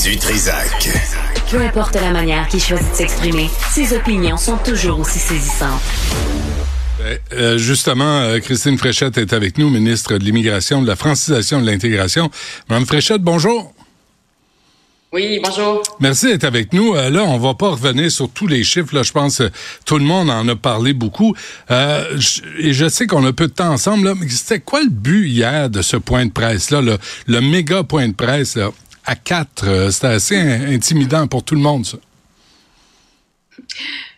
Du Trisac. Peu importe la manière qu'il choisit de s'exprimer, ses opinions sont toujours aussi saisissantes. Euh, euh, justement, euh, Christine Fréchette est avec nous, ministre de l'Immigration, de la francisation de l'intégration. Madame Fréchette, bonjour. Oui, bonjour. Merci d'être avec nous. là, on va pas revenir sur tous les chiffres. Là, je pense que tout le monde en a parlé beaucoup. et je sais qu'on a peu de temps ensemble. Là, mais c'était quoi le but hier de ce point de presse-là, le, le méga point de presse là? À quatre. Euh, c'était assez intimidant pour tout le monde, ça.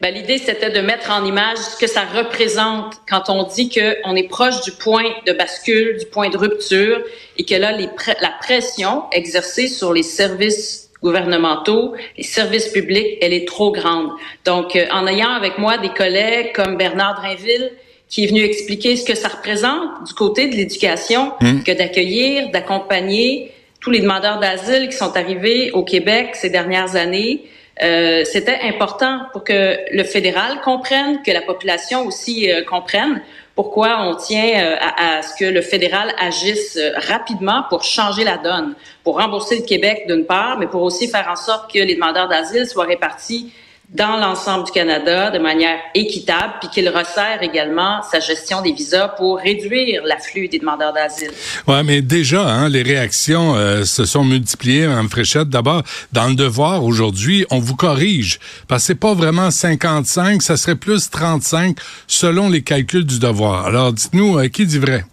Ben, L'idée, c'était de mettre en image ce que ça représente quand on dit qu'on est proche du point de bascule, du point de rupture, et que là, les la pression exercée sur les services gouvernementaux, les services publics, elle est trop grande. Donc, euh, en ayant avec moi des collègues comme Bernard Drinville, qui est venu expliquer ce que ça représente du côté de l'éducation, mmh. que d'accueillir, d'accompagner, tous les demandeurs d'asile qui sont arrivés au Québec ces dernières années. Euh, c'était important pour que le fédéral comprenne, que la population aussi euh, comprenne pourquoi on tient euh, à, à, ce que le fédéral agisse euh, rapidement pour changer la donne, pour rembourser le Québec d'une part, mais pour aussi faire en sorte que les demandeurs d'asile soient répartis dans l'ensemble du Canada de manière équitable, puis qu'il resserre également sa gestion des visas pour réduire l'afflux des demandeurs d'asile. Ouais, mais déjà, hein, les réactions euh, se sont multipliées, Mme Fréchette. D'abord, dans le devoir aujourd'hui, on vous corrige, parce que c'est pas vraiment 55, ça serait plus 35 selon les calculs du devoir. Alors, dites-nous, euh, qui dit vrai?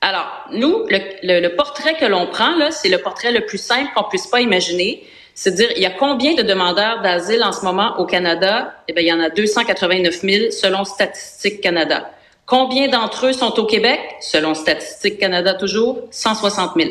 Alors, nous, le, le, le portrait que l'on prend, là, c'est le portrait le plus simple qu'on puisse pas imaginer c'est dire il y a combien de demandeurs d'asile en ce moment au Canada? Eh bien, il y en a 289 000 selon Statistique Canada. Combien d'entre eux sont au Québec? Selon Statistique Canada toujours, 160 000.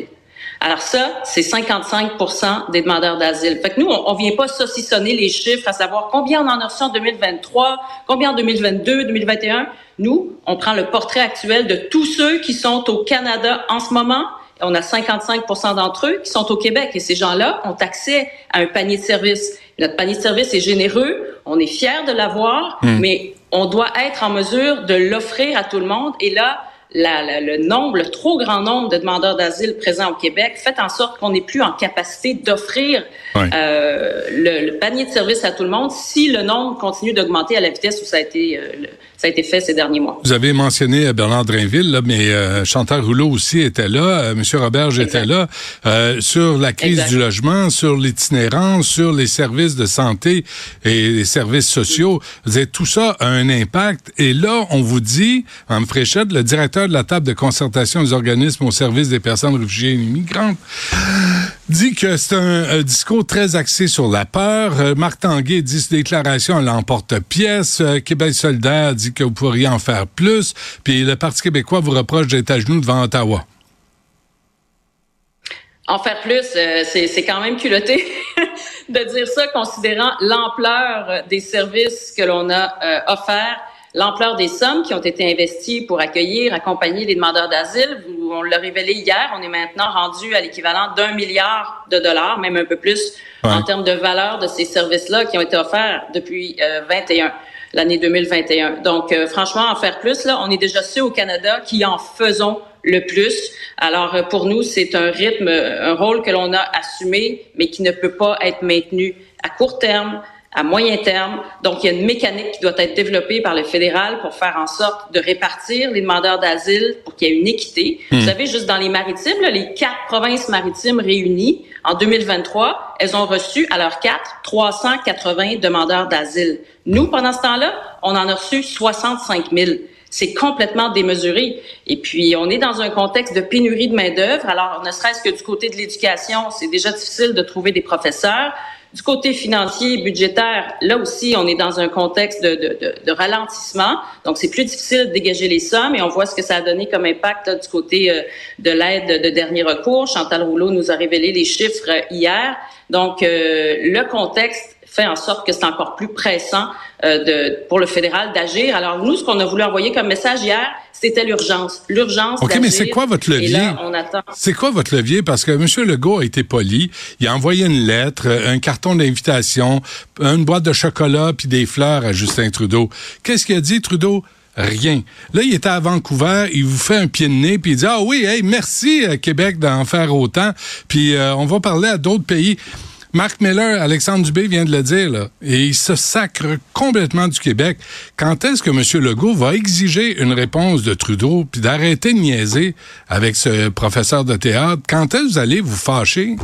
Alors ça, c'est 55% des demandeurs d'asile. Fait que nous, on, ne vient pas saucissonner les chiffres à savoir combien on en a reçu en 2023, combien en 2022, 2021. Nous, on prend le portrait actuel de tous ceux qui sont au Canada en ce moment on a 55% d'entre eux qui sont au Québec et ces gens-là ont accès à un panier de services. Notre panier de services est généreux, on est fiers de l'avoir, hmm. mais on doit être en mesure de l'offrir à tout le monde. Et là, le nombre, le trop grand nombre de demandeurs d'asile présents au Québec fait en sorte qu'on n'est plus en capacité d'offrir euh, le, panier de services à tout le monde si le nombre continue d'augmenter à la vitesse où ça a été euh, ça a été fait ces derniers mois. Vous avez mentionné euh, Bernard Drainville, là, mais euh, Chantal Rouleau aussi était là, Monsieur Robert était là, sur la crise du logement, sur l'itinérance, sur les services de santé et les services sociaux. Vous avez, tout ça a un impact. Et là, on vous dit, en Fréchette, le directeur de la table de concertation des organismes au service des personnes réfugiées et immigrantes, dit que c'est un, discours très axé sur la peur. Euh, Marc Tanguay dit cette déclaration à l'emporte-pièce. Euh, Québec solidaire dit que vous pourriez en faire plus. Puis le Parti québécois vous reproche d'être à genoux devant Ottawa. En faire plus, euh, c'est quand même culotté de dire ça, considérant l'ampleur des services que l'on a offerts l'ampleur des sommes qui ont été investies pour accueillir, accompagner les demandeurs d'asile. On l'a révélé hier, on est maintenant rendu à l'équivalent d'un milliard de dollars, même un peu plus, en termes de valeur de ces services-là qui ont été offerts depuis euh, 21 l'année 2021. Donc, euh, franchement, en faire plus, là, on est déjà ceux au Canada qui en faisons le plus. Alors, euh, pour nous, c'est un rythme, un rôle que l'on a assumé, mais qui ne peut pas être maintenu à court terme, à moyen terme. Donc, il y a une mécanique qui doit être développée par le fédéral pour faire en sorte de répartir les demandeurs d'asile pour qu'il y ait une équité. Hmm. Vous savez, juste dans les maritimes, les quatre provinces maritimes réunies en 2023, elles ont reçu à leur quatre 380 demandeurs d'asile. Nous, pendant ce temps-là, on en a reçu 65 000 c'est complètement démesuré. Et puis, on est dans un contexte de pénurie de main-d'œuvre. Alors, ne serait-ce que du côté de l'éducation, c'est déjà difficile de trouver des professeurs. Du côté financier, budgétaire, là aussi, on est dans un contexte de, de, de, ralentissement. Donc, c'est plus difficile de dégager les sommes et on voit ce que ça a donné comme impact du côté euh, de l'aide de dernier recours. Chantal Rouleau nous a révélé les chiffres euh, hier. Donc, euh, le contexte fait en sorte que c'est encore plus pressant de, pour le fédéral d'agir. Alors, nous, ce qu'on a voulu envoyer comme message hier, c'était l'urgence. L'urgence. OK, mais c'est quoi votre levier? C'est quoi votre levier? Parce que M. Legault a été poli. Il a envoyé une lettre, un carton d'invitation, une boîte de chocolat puis des fleurs à Justin Trudeau. Qu'est-ce qu'il a dit, Trudeau? Rien. Là, il était à Vancouver, il vous fait un pied de nez, puis il dit, ah oui, hey, merci euh, Québec d'en faire autant, puis euh, on va parler à d'autres pays. Marc Miller, Alexandre Dubé vient de le dire, là, et il se sacre complètement du Québec. Quand est-ce que M. Legault va exiger une réponse de Trudeau, puis d'arrêter de niaiser avec ce professeur de théâtre? Quand est-ce que vous allez vous fâcher?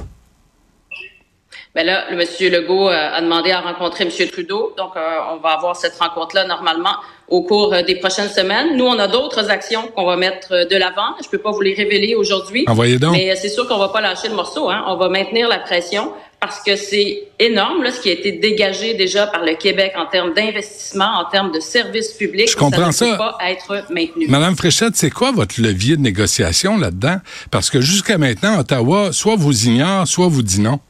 Ben là, le monsieur Legault euh, a demandé à rencontrer M. Trudeau, donc euh, on va avoir cette rencontre-là normalement au cours euh, des prochaines semaines. Nous, on a d'autres actions qu'on va mettre de l'avant. Je peux pas vous les révéler aujourd'hui. Envoyez donc. Mais c'est sûr qu'on va pas lâcher le morceau. Hein. On va maintenir la pression parce que c'est énorme là, ce qui a été dégagé déjà par le Québec en termes d'investissement, en termes de services publics. Je comprends ça. Ne peut pas être maintenu. Madame Fréchette, c'est quoi votre levier de négociation là-dedans? Parce que jusqu'à maintenant, Ottawa, soit vous ignore, soit vous dit non.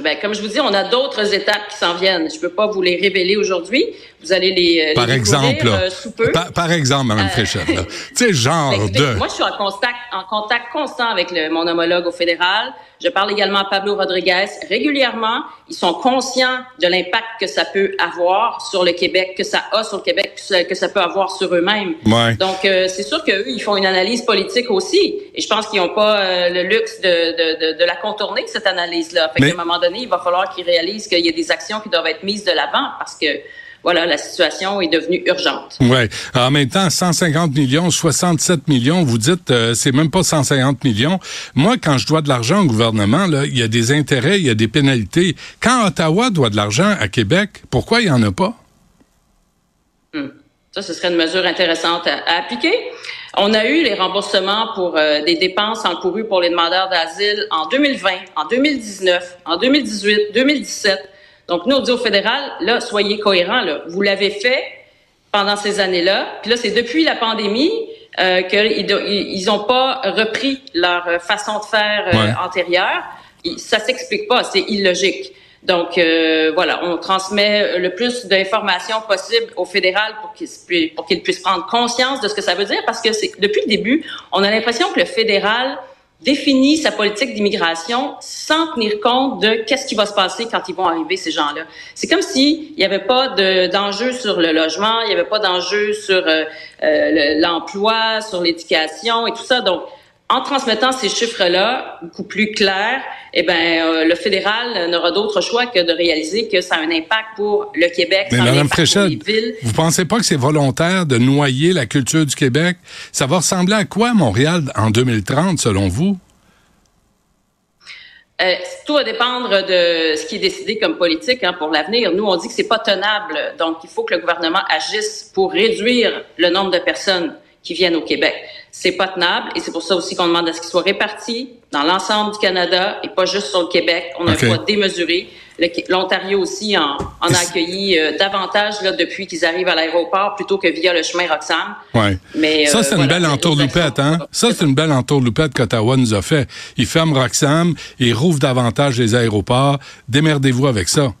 Ben, comme je vous dis, on a d'autres étapes qui s'en viennent. Je peux pas vous les révéler aujourd'hui. Vous allez les, euh, par les exemple, euh, sous peu. Par, exemple, Mme euh, Fréchette. tu sais, genre ben, de... Moi, je suis en contact, en contact constant avec le, mon homologue au fédéral. Je parle également à Pablo Rodriguez régulièrement. Ils sont conscients de l'impact que ça peut avoir sur le Québec, que ça a sur le Québec, que ça, peut avoir sur eux-mêmes. Ouais. Donc, euh, c'est sûr qu'eux, ils font une analyse politique aussi. Et je pense qu'ils n'ont pas euh, le luxe de, de, de, de, la contourner, cette analyse-là. Fait qu'à un moment donné, il va falloir qu'ils réalisent qu'il y a des actions qui doivent être mises de l'avant parce que voilà, la situation est devenue urgente. Oui. En même temps, 150 millions, 67 millions, vous dites, euh, c'est même pas 150 millions. Moi, quand je dois de l'argent au gouvernement, là, il y a des intérêts, il y a des pénalités. Quand Ottawa doit de l'argent à Québec, pourquoi il y en a pas? Hmm. Ça, ce serait une mesure intéressante à, appliquer. On a eu les remboursements pour euh, des dépenses encourues pour les demandeurs d'asile en 2020, en 2019, en 2018, 2017. Donc, nous, on dit au fédéral, là, soyez cohérents, là. Vous l'avez fait pendant ces années-là. Puis là, c'est depuis la pandémie euh, qu'ils n'ont pas repris leur façon de faire euh, antérieure. Ça s'explique pas, c'est illogique. Donc euh, voilà, on transmet le plus d'informations possible au fédéral pour qu'il pour puisse prendre conscience de ce que ça veut dire, parce que depuis le début, on a l'impression que le fédéral définit sa politique d'immigration sans tenir compte de qu'est-ce qui va se passer quand ils vont arriver, ces gens-là. C'est comme s'il n'y avait pas d'enjeu sur le logement, il n'y avait pas d'enjeu sur euh, euh, l'emploi, sur l'éducation et tout ça. Donc, en transmettant ces chiffres-là, beaucoup plus clairs, eh ben, euh, le fédéral n'aura d'autre choix que de réaliser que ça a un impact pour le Québec, Mais Mme Fréchette, vous pensez pas que c'est volontaire de noyer la culture du Québec? Ça va ressembler à quoi, Montréal, en 2030, selon vous? Euh, tout va dépendre de ce qui est décidé comme politique hein, pour l'avenir. Nous, on dit que c'est pas tenable, donc il faut que le gouvernement agisse pour réduire le nombre de personnes qui viennent au Québec. C'est pas tenable et c'est pour ça aussi qu'on demande à ce qu'ils soient répartis dans l'ensemble du Canada et pas juste sur le Québec. On a un poids démesuré. L'Ontario aussi en, en, a accueilli euh, davantage là, depuis qu'ils arrivent à l'aéroport plutôt que via le chemin Roxham. Ouais. Mais ça, c'est une belle entourloupette, hein? Ça, c'est une belle entourloupette qu'Ottawa nous a fait. Ils ferment Roxham, ils rouvrent davantage les aéroports. Démerdez-vous avec ça.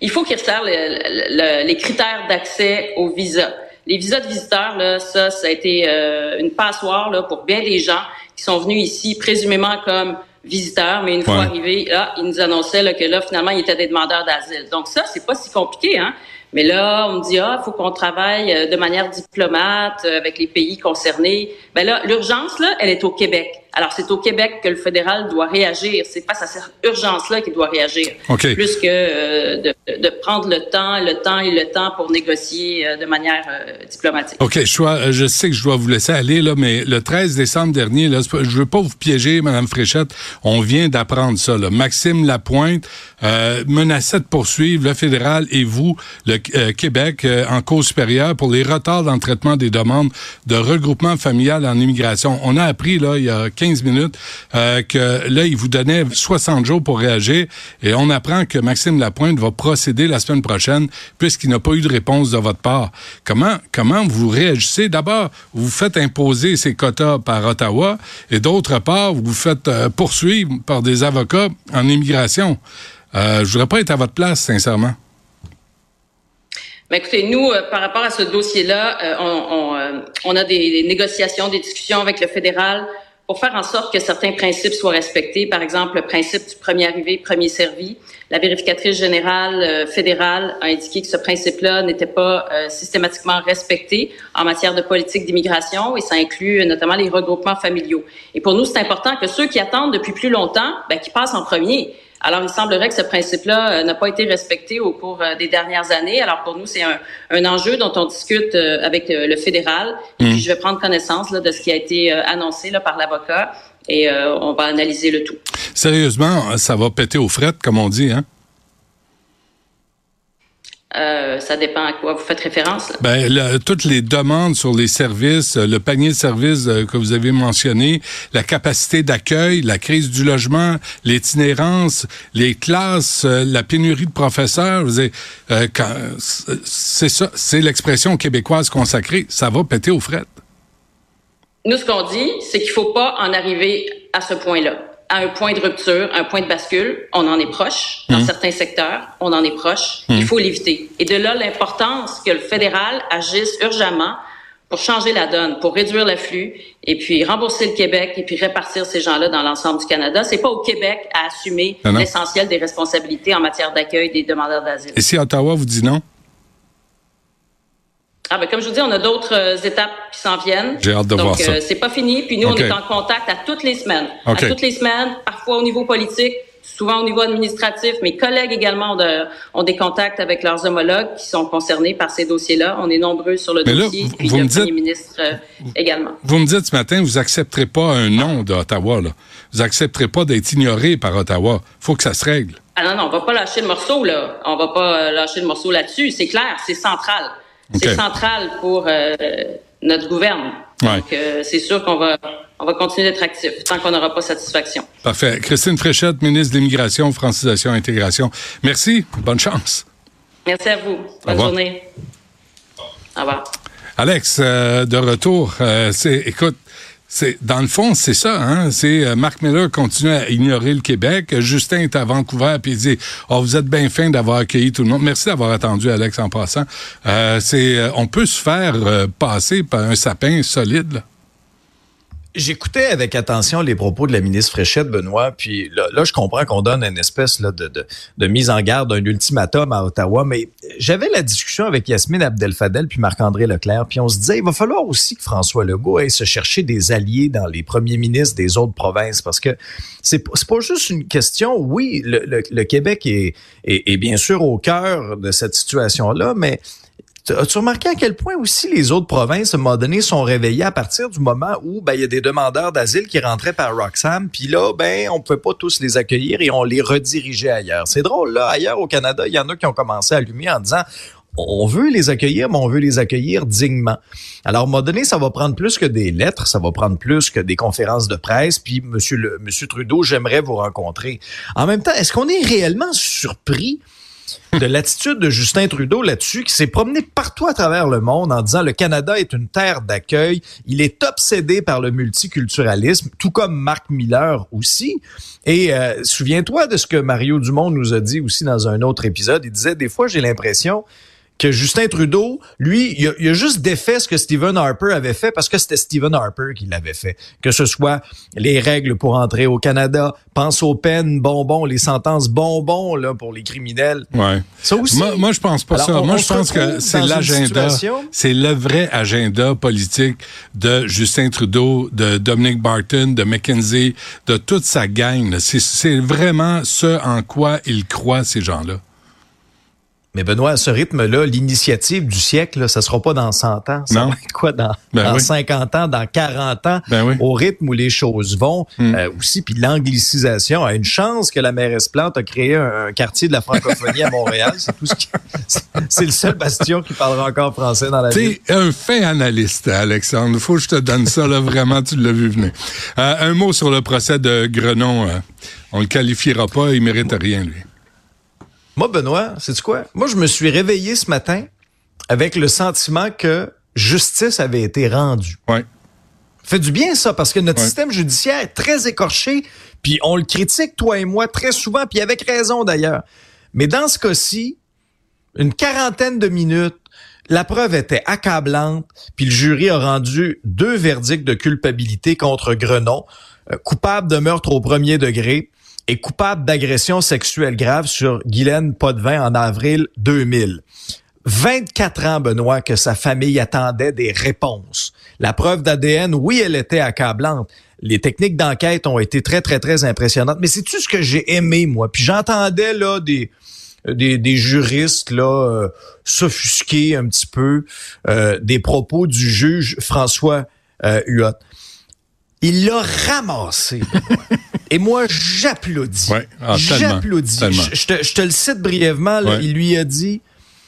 Il faut qu'ils resserrent les critères d'accès au visa. Les visas de visiteurs, là, ça, ça a été euh, une passoire là, pour bien des gens qui sont venus ici présumément comme visiteurs, mais une fois arrivés, là, ils nous annonçaient là, que là, finalement, ils étaient des demandeurs d'asile. Donc ça, c'est pas si compliqué, hein. Mais là, on me dit ah, faut qu'on travaille euh, de manière diplomate euh, avec les pays concernés. Ben là, l'urgence là, elle est au Québec. Alors, c'est au Québec que le fédéral doit réagir. C'est face à cette urgence-là qu'il doit réagir. Plus que euh, de, de, prendre le temps, le temps et le temps pour négocier de manière diplomatique. OK. Je, je, sais que je dois vous laisser aller, là, mais le 13 décembre dernier, là, je veux pas vous piéger, Madame Fréchette. On vient d'apprendre ça. Là. Maxime Lapointe euh, menaçait de poursuivre le fédéral et vous, le euh, Québec euh, en cause supérieure pour les retards dans le traitement des demandes de regroupement familial en immigration. On a appris là il y a 15 minutes euh, que là il vous donnait 60 jours pour réagir et on apprend que Maxime Lapointe va procéder la semaine prochaine puisqu'il n'a pas eu de réponse de votre part. Comment comment vous réagissez? D'abord, vous faites imposer ces quotas par Ottawa et d'autre part, vous vous faites poursuivre par des avocats en immigration. Euh, je voudrais pas être à votre place, sincèrement. Ben, écoutez, nous, euh, par rapport à ce dossier-là, euh, euh, on, a des, négociations, des discussions avec le fédéral pour faire en sorte que certains principes soient respectés. Par exemple, le principe du premier arrivé, premier servi. La vérificatrice générale euh, fédérale a indiqué que ce principe-là n'était pas euh, systématiquement respecté en matière de politique d'immigration et ça inclut notamment les regroupements familiaux. Et pour nous, c'est important que ceux qui attendent depuis plus longtemps, ben, qui passent en premier. Alors, il semblerait que ce principe-là euh, n'a pas été respecté au cours euh, des dernières années. Alors, pour nous, c'est un, un, enjeu dont on discute euh, avec le fédéral. Et puis, mmh. je vais prendre connaissance là, de ce qui a été annoncé là, par l'avocat et on va analyser le tout. Sérieusement, ça va péter aux frettes, comme on dit, hein? Euh, ça dépend à quoi vous faites référence. Ben, toutes les demandes sur les services, le panier de services euh, que vous avez mentionné, la capacité d'accueil, la crise du logement, l'itinérance, les classes, euh, la pénurie de professeurs, c'est ça, c'est l'expression québécoise consacrée. Ça va péter aux frettes. Nous, ce qu'on dit, c'est qu'il faut pas en arriver à ce point-là à un point de rupture, un point de bascule. On en est proche. Dans mmh. certains secteurs, on en est proche. Mmh. Il faut l'éviter. Et de là, l'importance que le fédéral agisse urgemment pour changer la donne, pour réduire l'afflux et puis rembourser le Québec et puis répartir ces gens-là dans l'ensemble du Canada. C'est pas au Québec à assumer l'essentiel des responsabilités en matière d'accueil des demandeurs d'asile. Et si Ottawa vous dit non? Ah ben, comme je vous dis, on a d'autres euh, étapes qui s'en viennent. J'ai hâte de Donc, voir ça. Euh, c'est pas fini. Puis nous, on est en contact à toutes les semaines. À toutes les semaines, parfois au niveau politique, souvent au niveau administratif. Mes collègues également ont, de, ont, des contacts avec leurs homologues qui sont concernés par ces dossiers-là. On est nombreux sur le dossier. Là, puis le premier ministre euh, également. Vous me dites ce matin, vous accepterez pas un nom d'Ottawa. Là. Vous accepterez pas d'être ignoré par Ottawa. faut que ça se règle. Ah non, non, on va pas lâcher le morceau, là. On va pas lâcher le morceau là-dessus. C'est clair, c'est central. C'est central pour euh, notre gouvernement. Donc, euh, c'est sûr qu'on va, on va continuer d'être actif tant qu'on n'aura pas satisfaction. Parfait. Christine Fréchette, ministre de l'Immigration, Francisation et Intégration. Merci. Bonne chance. Merci à vous. Bonne journée. Au revoir. Alex, euh, de retour. c'est, écoute, c'est dans le fond, c'est ça. Hein? C'est euh, Miller continue à ignorer le Québec. Justin est à Vancouver puis il dit "Oh, vous êtes bien fin d'avoir accueilli tout le monde. Merci d'avoir attendu, Alex, en passant. Euh, c'est, euh, on peut se faire passer par un sapin solide." Là. J'écoutais avec attention les propos de la ministre Fréchette, Benoît, puis là, je comprends qu'on donne une espèce là, de, de, mise en garde, un ultimatum à Ottawa, mais j'avais la discussion avec Yasmine Abdel-Fadel puis Marc-André Leclerc, puis on se disait, il va falloir aussi que François Legault aille se chercher des alliés dans les premiers ministres des autres provinces, parce que c'est pas juste une question, oui, le, le, Québec est, est bien sûr au cœur de cette situation-là, mais As-tu remarqué à quel point aussi les autres provinces, à un sont réveillées à partir du moment où ben, il y a des demandeurs d'asile qui rentraient par Roxham, puis là, ben, on pouvait pas tous les accueillir et on les redirigeait ailleurs. C'est drôle, là, ailleurs au Canada, il y en a qui ont commencé à allumer en disant on veut les accueillir, mais on veut les accueillir dignement. Alors, à donné, ça va prendre plus que des lettres, ça va prendre plus que des conférences de presse. Puis, Monsieur, Monsieur Trudeau, j'aimerais vous rencontrer. En même temps, est-ce qu'on est réellement surpris de l'attitude de Justin Trudeau là-dessus, qui s'est promené partout à travers le monde en disant le Canada est une terre d'accueil. Il est obsédé par le multiculturalisme, tout comme Marc Miller aussi. Et euh, souviens-toi de ce que Mario Dumont nous a dit aussi dans un autre épisode. Il disait des fois j'ai l'impression que Justin Trudeau, lui, il a, a, juste défait ce que Stephen Harper avait fait parce que c'était Stephen Harper qui l'avait fait. Que ce soit les règles pour entrer au Canada, pense aux peines bonbons, les sentences bonbons là pour les criminels. Ouais. Ça aussi. Moi, moi je pense pas ça. moi, je pense que c'est l'agenda, c'est le vrai agenda politique de Justin Trudeau, de Dominic Barton, de McKenzie, de toute sa gang. C'est vraiment ce en quoi ils croient ces gens-là. Mais Benoît, à ce rythme-là, l'initiative du siècle, là, ça sera pas dans 100 ans. Ça va être quoi dans, ben dans 50 ans, dans 40 ans, ben au rythme où les choses vont hmm. euh, aussi. Puis l'anglicisation a une chance que la mairesse Plante a créé un, quartier de la francophonie à Montréal. C'est tout ce qui, c'est le seul bastion qui parlera encore français dans la ville. T'es un fin analyste, Alexandre. Faut que je te donne ça, là. Vraiment, tu l'as vu venir. Euh, un mot sur le procès de Grenon. Euh, on le qualifiera pas. Il mérite rien, lui. Moi, Benoît, c'est quoi? Moi, je me suis réveillé ce matin avec le sentiment que justice avait été rendue. Ouais. Fait du bien ça, parce que notre système judiciaire est très écorché, puis on le critique, toi et moi, très souvent, puis avec raison d'ailleurs. Mais dans ce cas-ci, une quarantaine de minutes, La preuve était accablante, puis le jury a rendu deux verdicts de culpabilité contre Grenon, euh, coupable de meurtre au premier degré et coupable d'agression sexuelle grave sur Guylaine Potvin en avril 2000. 24 ans, Benoît, que sa famille attendait des réponses. La preuve d'ADN, oui, elle était accablante. Les techniques d'enquête ont été très, très, très impressionnantes. Mais c'est tout ce que j'ai aimé, moi? Puis j'entendais là des, des, des juristes là euh, s'offusquer un petit peu euh, des propos du juge François euh, Huot. Il l'a ramassé. Et moi, j'applaudis. Ouais. Ah, j'applaudis. Je, je te, je te le cite brièvement. là. Ouais. Il lui a dit,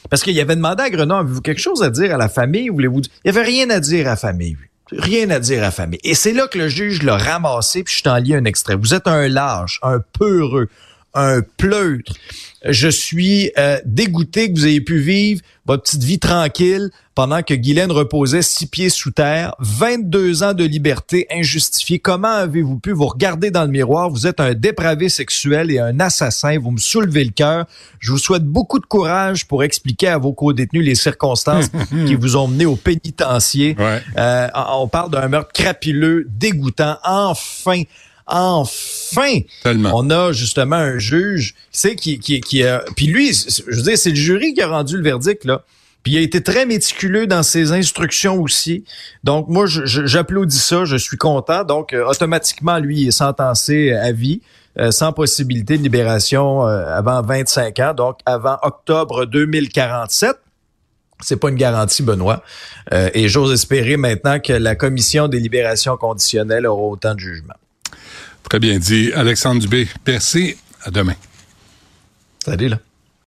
parce qu'il avait demandé à Grenon, avez-vous quelque chose à dire à la famille? Voulez-vous? Il avait rien à dire à la famille. Rien à dire à la famille. Et c'est là que le juge l'a ramassé, puis je t'en lis un extrait. Vous êtes un lâche, un peureux, un pleutre. Je suis euh, dégoûté que vous ayez pu vivre votre petite vie tranquille pendant que Guylaine reposait six pieds sous terre. 22 ans de liberté injustifiée. Comment avez-vous pu vous regarder dans le miroir? Vous êtes un dépravé sexuel et un assassin. Vous me soulevez le cœur. Je vous souhaite beaucoup de courage pour expliquer à vos co-détenus les circonstances qui vous ont mené au pénitencier. Ouais. Euh, on parle d'un meurtre crapuleux, dégoûtant. Enfin, enfin, Tellement. on a justement un juge, tu sais, qui, qui, qui a... Puis lui, c'est- je veux dire, c'est le jury qui a rendu le verdict, là. Puis il a été très méticuleux dans ses instructions aussi. Donc moi, j'applaudis ça, je suis content. Donc euh, automatiquement, lui, il est sentencé à vie, euh, sans possibilité de libération euh, avant 25 ans, donc avant octobre 2047. C'est pas une garantie, Benoît. Euh, et j'ose espérer maintenant que la commission des libérations conditionnelles aura autant de jugement. Très bien dit. Alexandre Dubé, merci. À demain. Salut là.